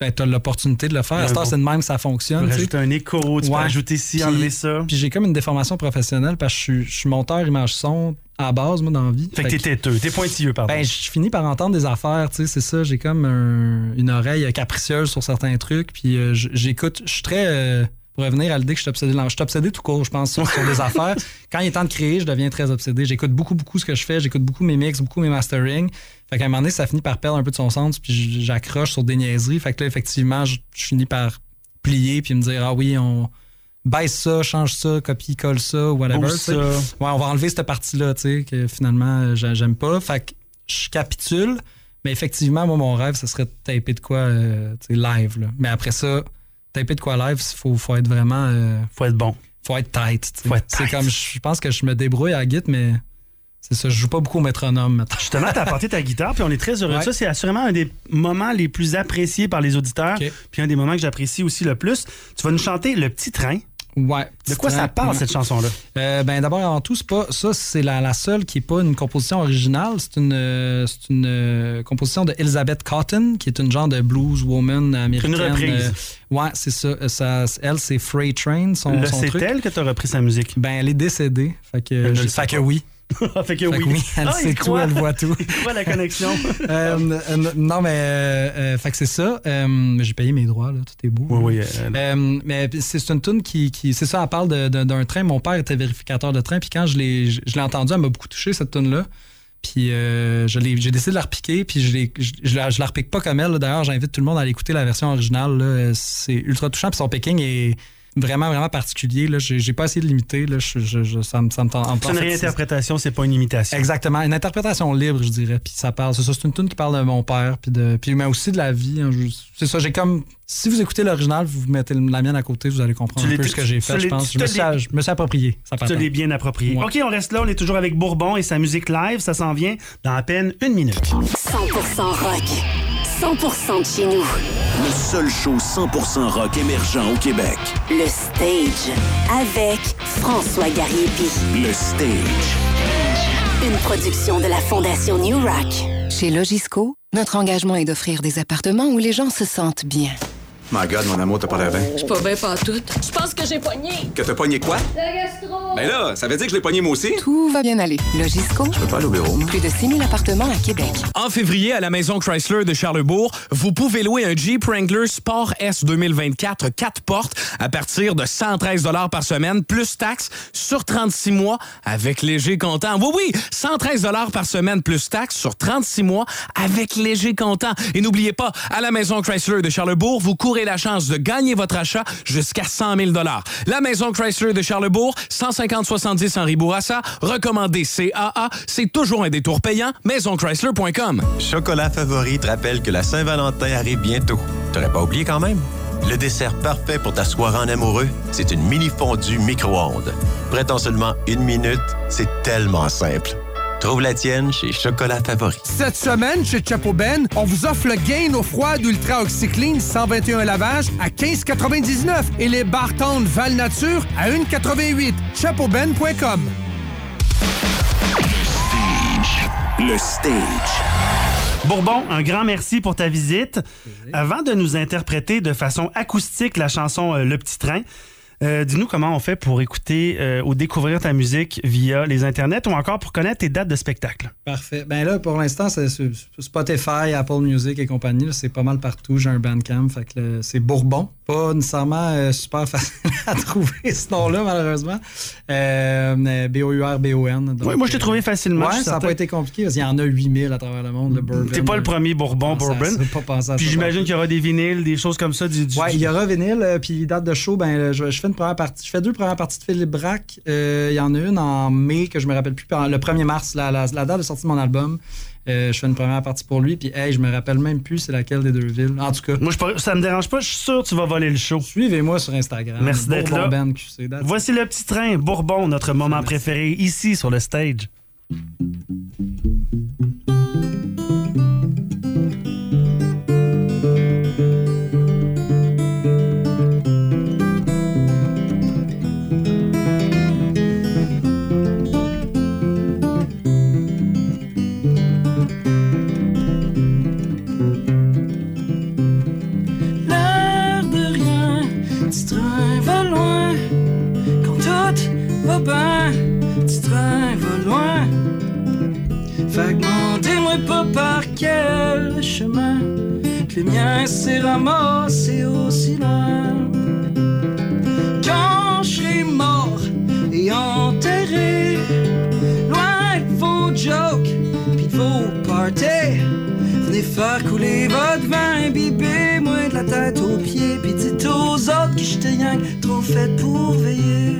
ben, tu as l'opportunité de le faire. Bon. c'est de même que ça fonctionne. tu rajouter un écho, tu peux ajouter ci, enlever ça. Puis j'ai comme une déformation professionnelle parce que je suis, je suis monteur image-son à base, moi, dans la vie. Fait que t'es têteux, t'es pointilleux, pardon. Ben, je finis par entendre des affaires, tu sais, c'est ça. J'ai comme un- une oreille capricieuse sur certains trucs. Puis euh, j'écoute, je suis très. euh, pour revenir à l'idée que je suis obsédé, je suis obsédé tout court, je pense, sur, sur des affaires. Quand il est temps de créer, je deviens très obsédé. J'écoute beaucoup, beaucoup ce que je fais. J'écoute beaucoup mes mix, beaucoup mes mastering. Fait qu'à un moment donné, ça finit par perdre un peu de son sens. Puis j'accroche sur des niaiseries. Fait que là, effectivement, je, je finis par plier puis me dire, ah oui, on baisse ça, change ça, copie, colle ça, whatever. Ça. Ouais, on va enlever cette partie-là, tu sais, que finalement, j'a- j'aime pas. Fait que je capitule. Mais effectivement, moi, mon rêve, ce serait de taper de quoi, euh, tu sais, live. Là. Mais après ça, taper de quoi live, il faut, faut être vraiment. euh, faut être bon. Faut être tight. Faut être C'est tight. comme, je pense que je me débrouille à guitare, mais c'est ça, je joue pas beaucoup au métronome maintenant. Justement, t'as apporté ta guitare, puis on est très heureux de ça. C'est assurément un des moments les plus appréciés par les auditeurs, puis un des moments que j'apprécie aussi le plus. Tu vas nous chanter Le Petit Train. Ouais. De quoi ça parle, cette chanson-là? Euh, ben d'abord avant tout, c'est pas ça, c'est la, la seule qui est pas une composition originale. C'est une, euh, une euh, composition de Elizabeth Cotton, qui est une genre de blues woman américaine. reprise. Euh, ouais, c'est ça. Ça- Elle, c'est Freight Train, son, c'est elle que t'as repris sa musique? Ben, elle est décédée. Fait que, fait que oui. fait que Fait oui. elle Ah, sait tout, croit. elle voit tout. Il croit la connexion. Euh, euh, non, mais euh, euh, fait que c'est ça. J'ai payé mes droits, là, tout est beau. Oui, oui. Mais c'est une tune qui, qui- c'est ça, elle parle d'un train. Mon père était vérificateur de train, puis quand je l'ai, je, je l'ai entendu, elle m'a beaucoup touché cette tune là. Puis euh, j'ai décidé de la repiquer, puis je, l'ai- je, je la, je la repique pas comme elle. D'ailleurs, j'invite tout le monde à aller écouter la version originale. C'est ultra touchant, puis son picking est vraiment, vraiment particulier. là. J'ai j'ai pas essayé de l'imiter. là. Je- je- je- ça me ça me tente- C'est une réinterprétation, c'est pas une imitation. Exactement, une interprétation libre, je dirais. Puis ça parle, c'est ça, c'est une tune qui parle de mon père, puis de, puis mais aussi de la vie. hein. C'est ça, j'ai comme, si vous écoutez l'original, vous mettez la mienne à côté, vous allez comprendre Tu un peu ce que j'ai fait, je pense. Je me, suis, je me suis approprié. Ça Tu l'es bien approprié. Ouais. OK, on reste là. On est toujours avec Bourbon et sa musique live. Ça s'en vient dans à peine une minute. 100% rock. 100% de chez nous. Le seul show 100% rock émergent au Québec. Le Stage. Avec François Gariepi. Le Stage. Une production de la Fondation New Rock. Chez Logisco, notre engagement est d'offrir des appartements où les gens se sentent bien. My God, mon amour, t'as pas l'air bien. Je suis pas bien pas tout. Je pense que j'ai pogné. Que t'as pogné quoi? La gastro. Ben là, ça veut dire que je l'ai pogné moi aussi? Tout va bien aller. Logisco, Je peux pas aller au bureau, moi. plus de 6000 appartements à Québec. En février, à la maison Chrysler de Charlebourg, vous pouvez louer un Jeep Wrangler Sport S 2024 4 portes à partir de 113 par semaine, plus taxes, sur 36 mois, avec léger comptant. Oui, oui, 113 par semaine, plus taxes, sur 36 mois, avec léger comptant. Et n'oubliez pas, à la maison Chrysler de Charlebourg, vous courez la chance de gagner votre achat jusqu'à 100 000 La maison Chrysler de Charlebourg, 150-70 Henri Bourassa, recommandé CAA, c'est toujours un détour payant, maisonchrysler.com. Chocolat favori te rappelle que la Saint-Valentin arrive bientôt. T'aurais pas oublié quand même? Le dessert parfait pour ta soirée en amoureux, c'est une mini fondue micro-ondes. Prête en seulement une minute, c'est tellement simple. Trouve la tienne chez Chocolat Favori. Cette semaine, chez Chapeau Ben, on vous offre le gain eau froide Ultra OxyClean 121 lavages à 15,99 et les Bartons Val Nature à 1,88. ChapeauBen.com. Le stage. Bourbon, un grand merci pour ta visite. Avant de nous interpréter de façon acoustique la chanson euh, Le Petit Train, euh, dis-nous comment on fait pour écouter euh, ou découvrir ta musique via les internets ou encore pour connaître tes dates de spectacle. Parfait. Ben là, pour l'instant, c'est Spotify, Apple Music et compagnie. C'est pas mal partout. J'ai un Bandcamp. C'est Bourbon. Pas nécessairement euh, super facile à trouver ce nom-là, malheureusement. Euh, B-O-U-R-B-O-N. Oui, moi, je t'ai euh, trouvé facilement, Ouais, ça n'a pas été compliqué parce qu'il y en a 8000 à travers le monde, le bourbon. T'es pas le premier Bourbon, Bourbon. ça, pas à Puis j'imagine qu'il y aura des vinyles, des choses comme ça. Du, du- Ouais, il y aura vinyle, puis date de show, ben, je, je fais une première partie. Je fais deux premières parties de Philippe Braque. Il y en a une en mai que je me rappelle plus, le 1er mars, la, la- la date de sortie de mon album. Euh, je fais une première partie pour lui, puis hey, je me rappelle même plus c'est laquelle des deux villes. En tout cas. Moi, je, pas- ça me dérange pas, je suis sûr que tu vas voler le show. Suivez-moi sur Instagram. Merci d'être là. Band QC. Voici le petit train, Bourbon, notre moment préféré ici sur le stage. Fragmentez-moi pas par quel chemin que les miens s'est ramassé aussi loin. Quand je serai mort et enterré, loin de vos jokes pis de vos parties. Venez faire couler votre vin, imbibez-moi de la tête aux pieds, puis dites aux autres que j'étais rien trop fait pour veiller.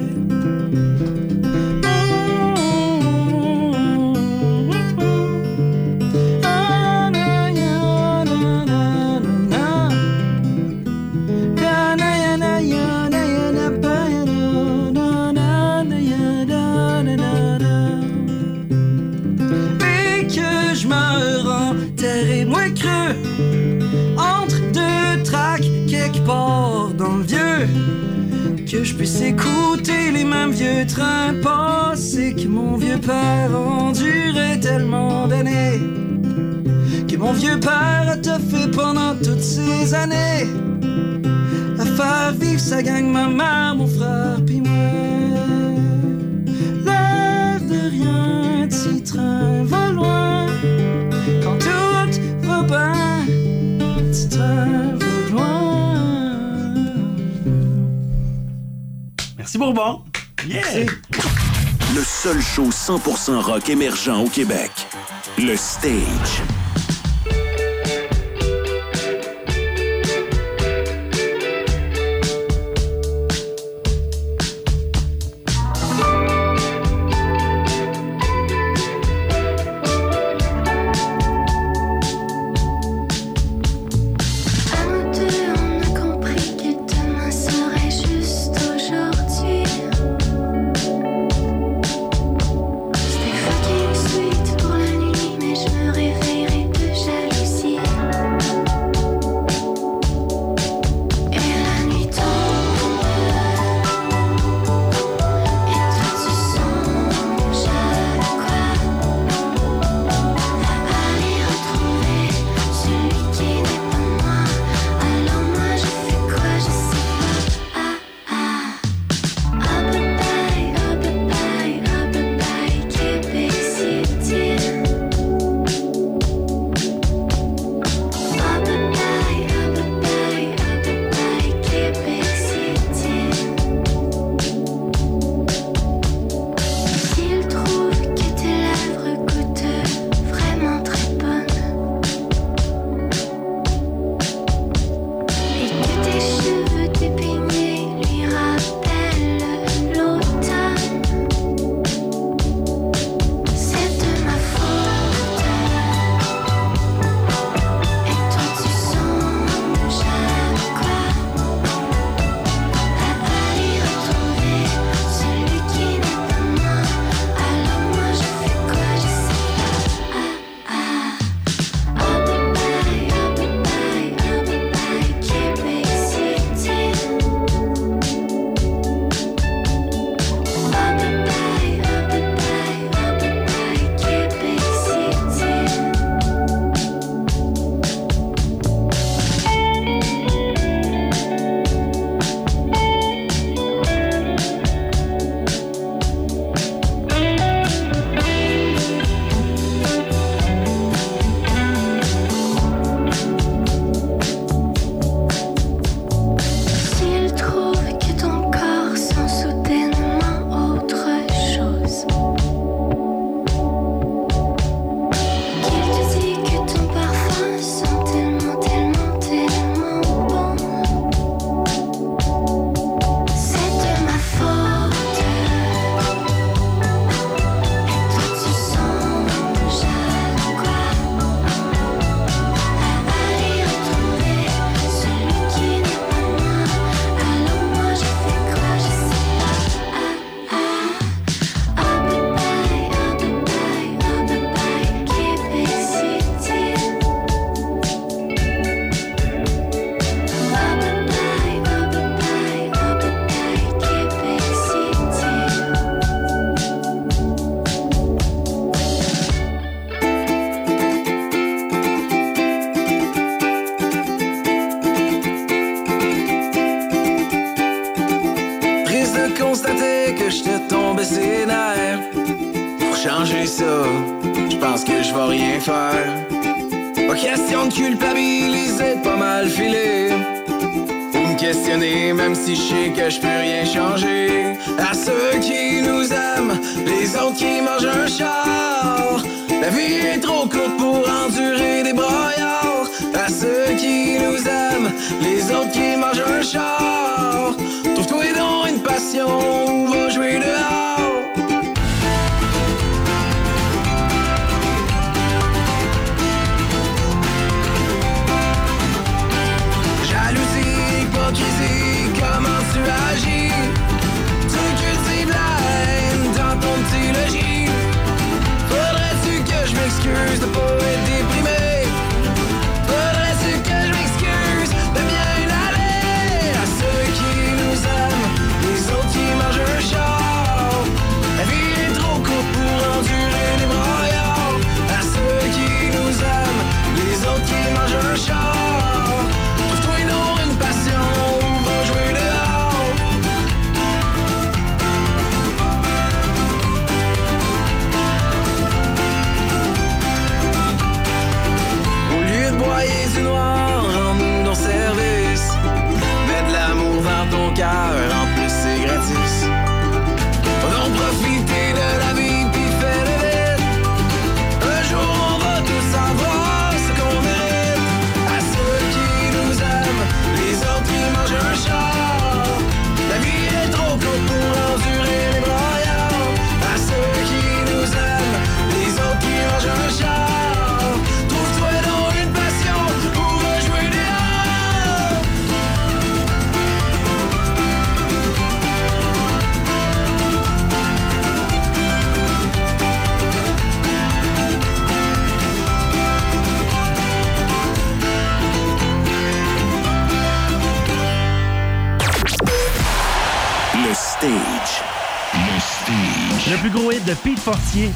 Que je puisse écouter les mêmes vieux trains passer que mon vieux père endurait tellement d'années que mon vieux père a fait pendant toutes ces années à faire vivre sa gang, ma mon frère, puis moi. L'air de rien, petit train va loin. Quand tout va bien, petit train Merci Bourbon. Yeah! Le seul show 100% rock émergent au Québec. Le Stage.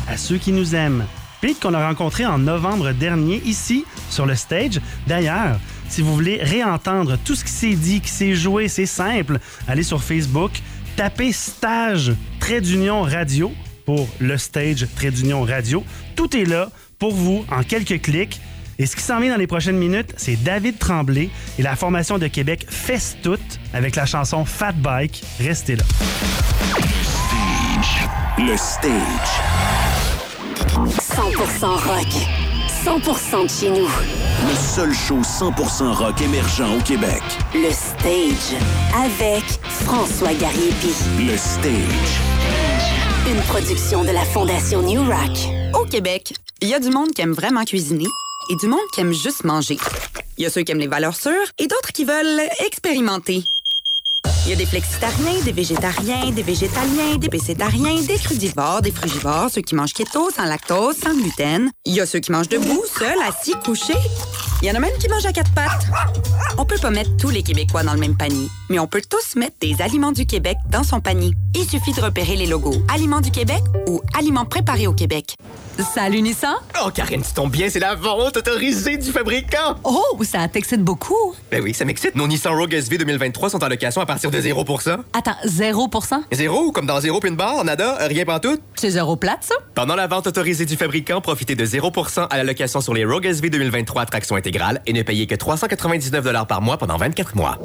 À ceux qui nous aiment. Pete qu'on a rencontré en novembre dernier ici sur le stage. D'ailleurs, si vous voulez réentendre tout ce qui s'est dit, qui s'est joué, c'est simple. Allez sur Facebook, tapez stage trait d'union radio pour le stage trait d'union radio. Tout est là pour vous en quelques clics. Et ce qui s'en vient dans les prochaines minutes, c'est David Tremblay et la formation de Québec Festoute avec la chanson Fat Bike. Restez là. Le stage. 100% rock. 100% de chez nous. Le seul show 100% rock émergent au Québec. Le Stage. Avec François Gariepi. Le stage. Une production de la Fondation New Rock. Au Québec, il y a du monde qui aime vraiment cuisiner et du monde qui aime juste manger. Il y a ceux qui aiment les valeurs sûres et d'autres qui veulent expérimenter. Il y a des flexitariens, des végétariens, des végétaliens, des pécétariens, des crudivores, des frugivores, ceux qui mangent keto, sans lactose, sans gluten. Il y a ceux qui mangent debout, seuls, assis, couchés. Il y en a même qui mangent à quatre pattes. On peut pas mettre tous les Québécois dans le même panier, mais on peut tous mettre des aliments du Québec dans son panier. Il suffit de repérer les logos Aliments du Québec ou Aliments préparés au Québec. Salut Nissan! Oh, Karine, tu tombes bien, c'est la vente autorisée du fabricant! Oh, ça t'excite beaucoup! Ben oui, ça m'excite. Nos Nissan Rogue SV 2023 sont en location à partir de 0%. Attends, 0% Zéro, comme dans zéro puis une barre, nada, rien pantoute? C'est zéro plate, ça? Pendant la vente autorisée du fabricant, profitez de 0% à la location sur les Rogue SV 2023 à traction et ne payez que 399 par mois pendant 24 mois.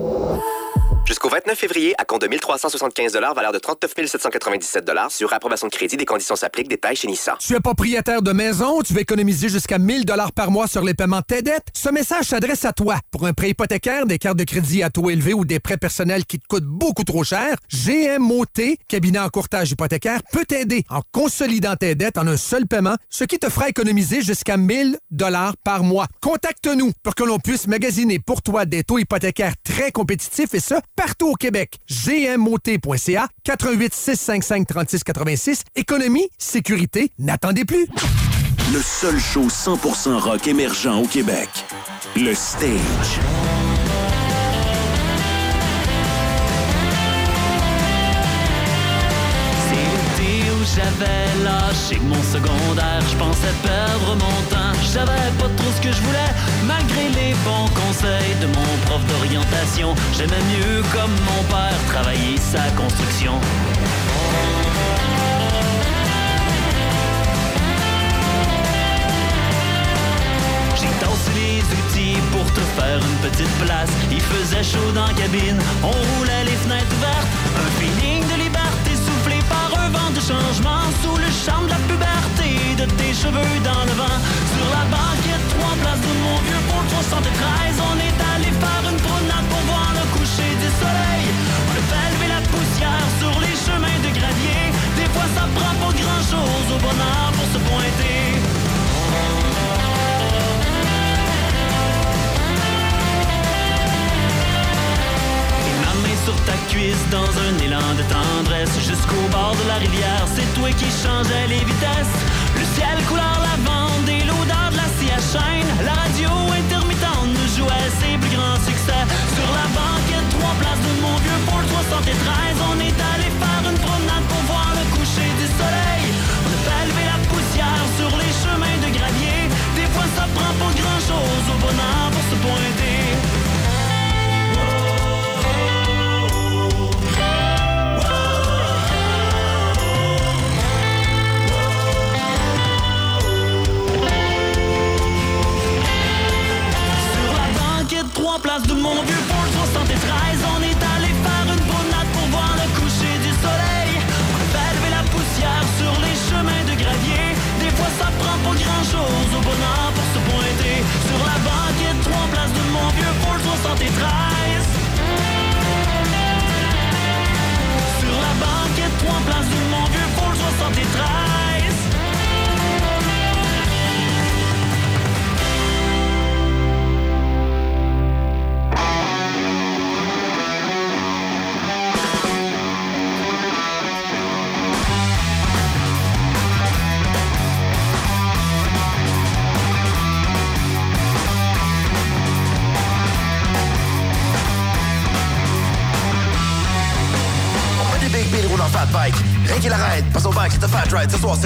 Jusqu'au 29 février, à compte de 1375 valeur de 39 797 sur approbation de crédit. Des conditions s'appliquent. Détails chez Nissan. Tu es propriétaire de maison, tu veux économiser jusqu'à 1000 dollars par mois sur les paiements de tes dettes? Ce message s'adresse à toi. Pour un prêt hypothécaire, des cartes de crédit à taux élevé ou des prêts personnels qui te coûtent beaucoup trop cher, GMOT, cabinet en courtage hypothécaire, peut t'aider en consolidant tes dettes en un seul paiement, ce qui te fera économiser jusqu'à 1000 dollars par mois. Contacte-nous pour que l'on puisse magasiner pour toi des taux hypothécaires très compétitifs et ce, partout au Québec. GMOT.ca 88 655 36 86. Économie, sécurité, n'attendez plus. Le seul show 100% rock émergent au Québec. Le stage. J'avais mon secondaire. Je perdre mon temps. Je savais pas trop ce que je voulais, malgré les bons conseils de mon prof d'orientation. J'aimais mieux, comme mon père, travailler sa construction. Les outils pour te faire une petite place. Il faisait chaud dans la cabine, on roulait les fenêtres ouvertes. Un feeling changement. Sous le charme de la puberté, de tes cheveux dans le vent. Sur la banquette, trois places de mon vieux le 73. On est allé faire une promenade pour voir le coucher du soleil. On a fait lever la poussière sur les chemins de gravier. Des fois, ça prend pas grand chose au bonheur pour se pointer. Sur ta cuisse dans un élan de tendresse. Jusqu'au bord de la rivière, c'est toi qui changeais les vitesses. Le ciel couleur lavande et l'odeur de la scie à chaîne. La radio intermittente nous jouait ses plus grands succès. Sur la banquette, trois places de mon vieux Ford 73 On est allé faire une promenade pour voir le coucher du soleil. On a fait lever la poussière sur les chemins de gravier. Des fois ça prend pas grand chose au bonheur pour se pointer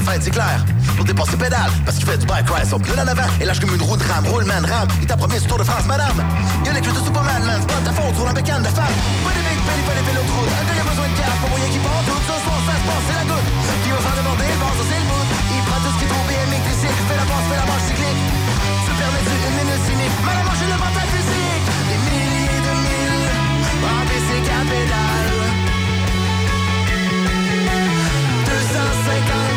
Ce soir, c'est clair. Pour dépenser pédale, parce qu'il fait du bike ride. Son pneu en avant, et lâche comme une roue de rame. Roule, man, rame. Il t'a promis ce Tour de France, madame. Y'a les clés de Superman, man. C'est pas ta faute, roule en bécane de femme. Pas des big bills, pas des vélos de route. Un a besoin de carte pour moyen qui part. Tout ce soir, ça se passe, c'est la goutte. Qui va faire vent, ça c'est le bout. Il prend tout ce qui est trop BMX, tricycle. Fait la passe, fait la marche cyclique. Se permet-tu une minute cynique? À manger le mental physique. Des milliers de milles. En bicycle à pédale. 250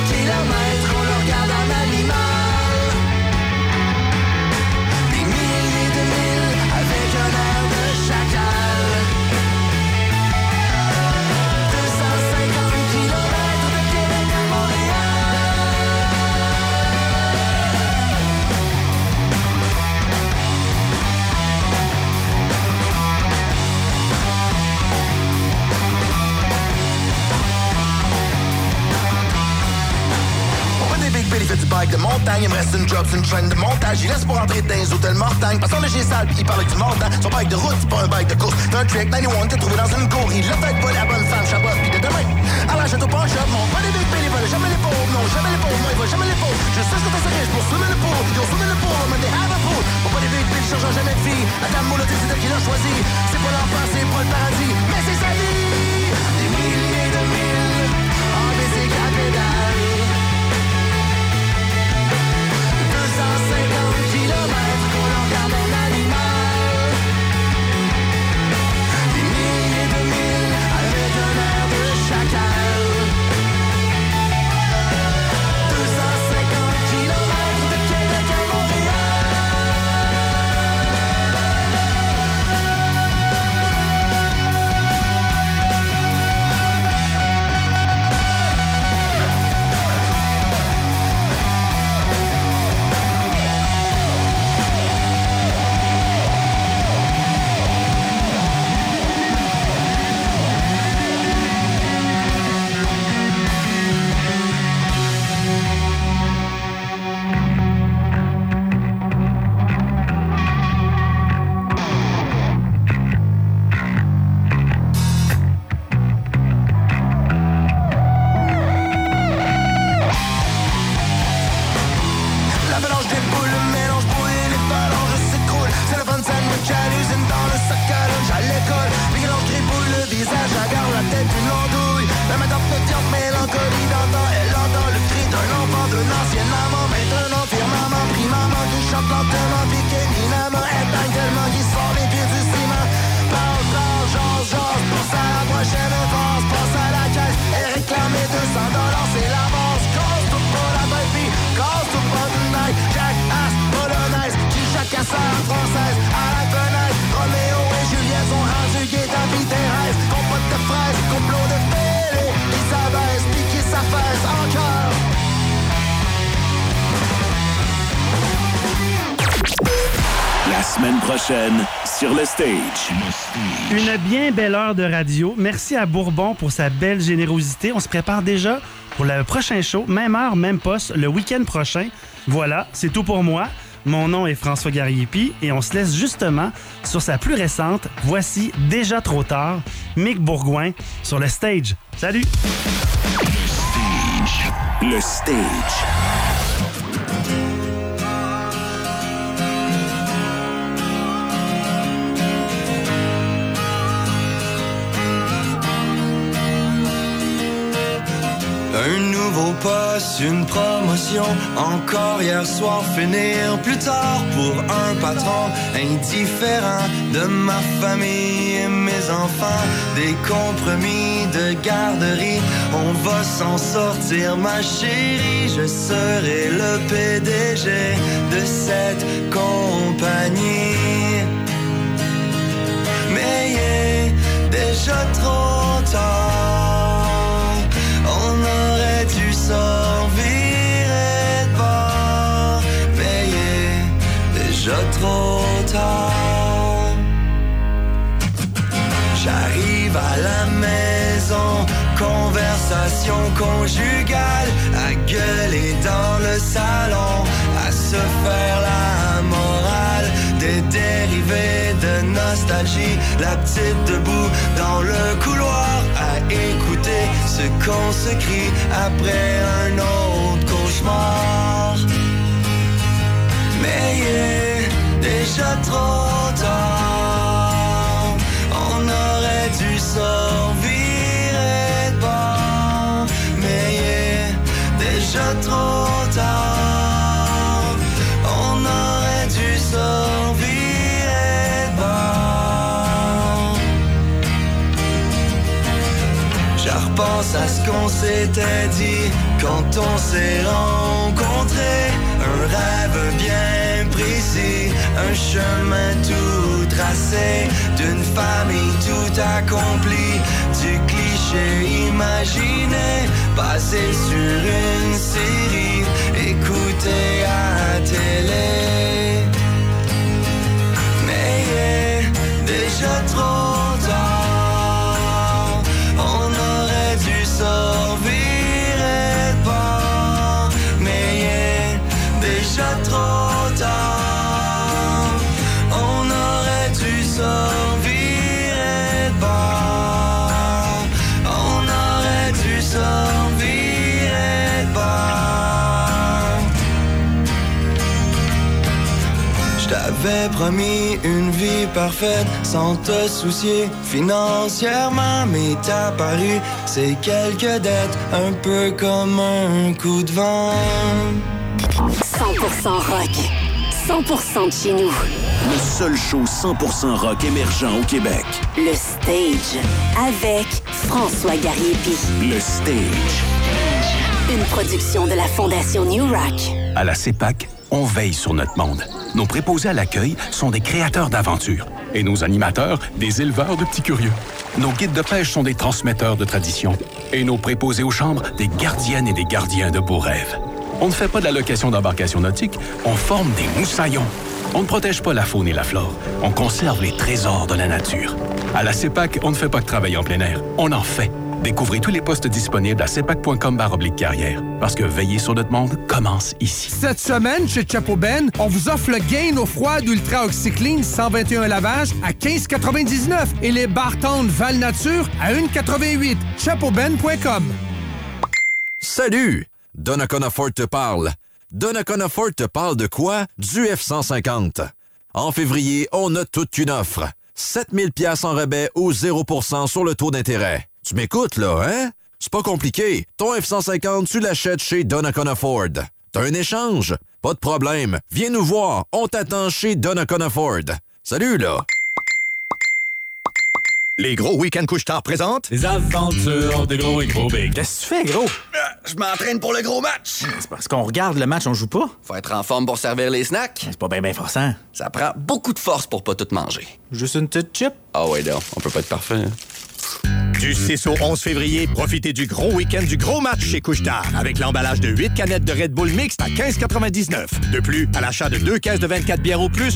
Il me reste une job, c'est une chaîne de montage. Il laisse pour entrer dans les hôtels mortagne. Qu'on le sale, il parle du montant. Son bike de route, c'est pas un bike de course. C'est un trick 91 t'es trouvé dans une cour. Il l'a fait pas la bonne femme, chabot, puis de demain. À la château pas shop, non, pas des bills, ils veulent jamais les pauvres. Non, jamais les pauvres, non, ils veulent jamais les pauvres. Je sais ce que t'as riche pour soulever le pauvre. Ils ont soulevé le pauvre, mais des have a pool. Faut pas des big bills, changeant jamais de fille. La dame moule, c'est qui l'a choisi. C'est pas l'enfant, c'est pas le paradis, mais c'est sa vie. mélancolie d'antan, elle entend le cri d'un enfant, d'un ancien amant. Semaine prochaine sur le stage. Une bien belle heure de radio. Merci à Bourbon pour sa belle générosité. On se prépare déjà pour le prochain show, même heure, même poste, le week-end prochain. Voilà, c'est tout pour moi. Mon nom est François Gariepi et on se laisse justement sur sa plus récente, voici Déjà trop tard, Mick Bourgoin sur le stage. Salut! Le stage. Un nouveau poste, une promotion, encore hier soir finir plus tard pour un patron indifférent de ma famille et mes enfants, des compromis de garderie, on va s'en sortir ma chérie, je serai le PDG de cette compagnie. Mais il est déjà trop tard. Déjà trop. J'arrive à la maison, conversation conjugale, à gueuler dans le salon, à se faire la morale, des dérivés de nostalgie, la petite debout dans le couloir, à écouter ce qu'on se crie après un autre cauchemar. Mais déjà trop tard. On aurait dû de bord. Mais est déjà trop tard. On aurait dû de bord. Je repense à ce qu'on s'était dit quand on s'est rencontrés. Un rêve bien précis, un chemin tout tracé, d'une famille tout accomplie, du cliché imaginé, basé sur une série, écouté à télé. Mais est déjà trop tard. On aurait dû s'en Je t'avais promis une vie parfaite sans te soucier financièrement, mais t'as paru ces quelques dettes un peu comme un coup de vent. 100% rock. 100% de chez nous. Le seul show 100% rock émergent au Québec. Le stage. Avec François Gariepi. Le stage. Une production de la Fondation New Rock. À la CEPAC, on veille sur notre monde. Nos préposés à l'accueil sont des créateurs d'aventures et nos animateurs, des éleveurs de petits curieux. Nos guides de pêche sont des transmetteurs de traditions et nos préposés aux chambres, des gardiennes et des gardiens de beaux rêves. On ne fait pas de la location d'embarcation nautique, on forme des moussaillons. On ne protège pas la faune et la flore, on conserve les trésors de la nature. À la CEPAC, on ne fait pas que travailler en plein air, on en fait. Découvrez tous les postes disponibles à cepac.com carrière. Parce que veiller sur notre monde commence ici. Cette semaine, chez Chapo Ben, on vous offre le gain eau froide Ultra OxyClean 121 lavages à 15,99 et les Bartons Val Nature à 1,88. chapeauben.com Salut! Donnacona Ford te parle. Donnacona Ford te parle de quoi? Du F-150. En février, on a toute une offre. 7000 pièces en rabais ou 0% sur le taux d'intérêt. Tu m'écoutes, là, hein? C'est pas compliqué. Ton F-150, tu l'achètes chez Donnacona Ford. T'as un échange? Pas de problème. Viens nous voir. On t'attend chez Donnacona Ford. Salut, là! Les gros week-ends couche-tard présentent Les aventures de gros et gros big. Qu'est-ce que tu fais, gros? Je m'entraîne pour le gros match. C'est parce qu'on regarde le match, on joue pas. Faut être en forme pour servir les snacks. C'est pas bien bien forçant. Ça prend beaucoup de force pour pas tout manger. Juste une petite chip. Ah ouais, non, on peut pas être parfait. hein. Du 6 au 11 février, profitez du gros week-end du gros match chez Couche-Tard avec l'emballage de 8 canettes de Red Bull mixte à 15,99. De plus, à l'achat de deux caisses de 24 bières au plus,